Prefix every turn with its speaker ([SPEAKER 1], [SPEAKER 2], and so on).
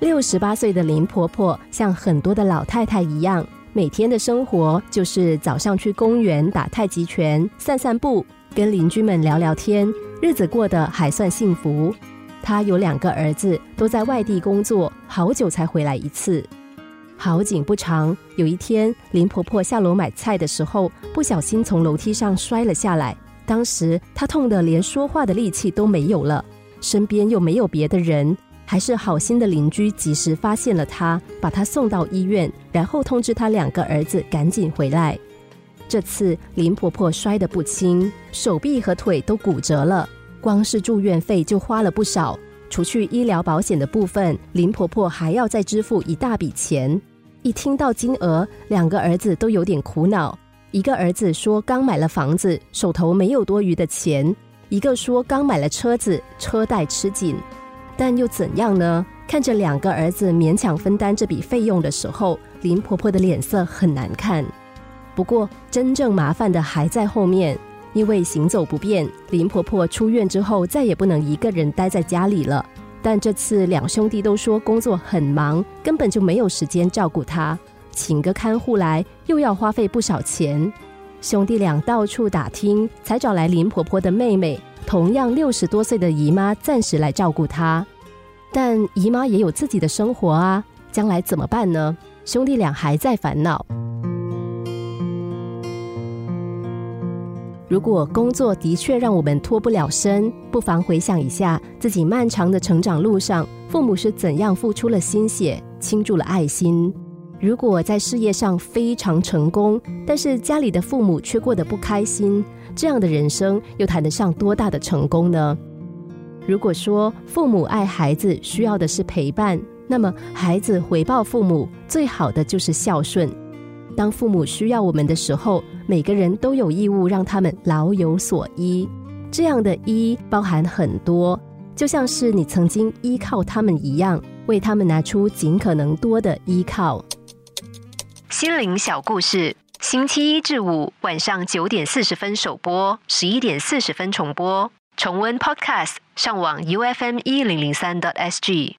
[SPEAKER 1] 六十八岁的林婆婆像很多的老太太一样，每天的生活就是早上去公园打太极拳、散散步，跟邻居们聊聊天，日子过得还算幸福。她有两个儿子，都在外地工作，好久才回来一次。好景不长，有一天林婆婆下楼买菜的时候，不小心从楼梯上摔了下来。当时她痛得连说话的力气都没有了，身边又没有别的人。还是好心的邻居及时发现了他，把他送到医院，然后通知他两个儿子赶紧回来。这次林婆婆摔得不轻，手臂和腿都骨折了，光是住院费就花了不少。除去医疗保险的部分，林婆婆还要再支付一大笔钱。一听到金额，两个儿子都有点苦恼。一个儿子说刚买了房子，手头没有多余的钱；一个说刚买了车子，车贷吃紧。但又怎样呢？看着两个儿子勉强分担这笔费用的时候，林婆婆的脸色很难看。不过，真正麻烦的还在后面，因为行走不便，林婆婆出院之后再也不能一个人待在家里了。但这次两兄弟都说工作很忙，根本就没有时间照顾她，请个看护来又要花费不少钱。兄弟俩到处打听，才找来林婆婆的妹妹。同样六十多岁的姨妈暂时来照顾她，但姨妈也有自己的生活啊，将来怎么办呢？兄弟俩还在烦恼。如果工作的确让我们脱不了身，不妨回想一下自己漫长的成长路上，父母是怎样付出了心血，倾注了爱心。如果在事业上非常成功，但是家里的父母却过得不开心。这样的人生又谈得上多大的成功呢？如果说父母爱孩子需要的是陪伴，那么孩子回报父母最好的就是孝顺。当父母需要我们的时候，每个人都有义务让他们老有所依。这样的依包含很多，就像是你曾经依靠他们一样，为他们拿出尽可能多的依靠。
[SPEAKER 2] 心灵小故事。星期一至五晚上九点四十分首播，十一点四十分重播。重温 Podcast，上网 U F M 一零零三 t S G。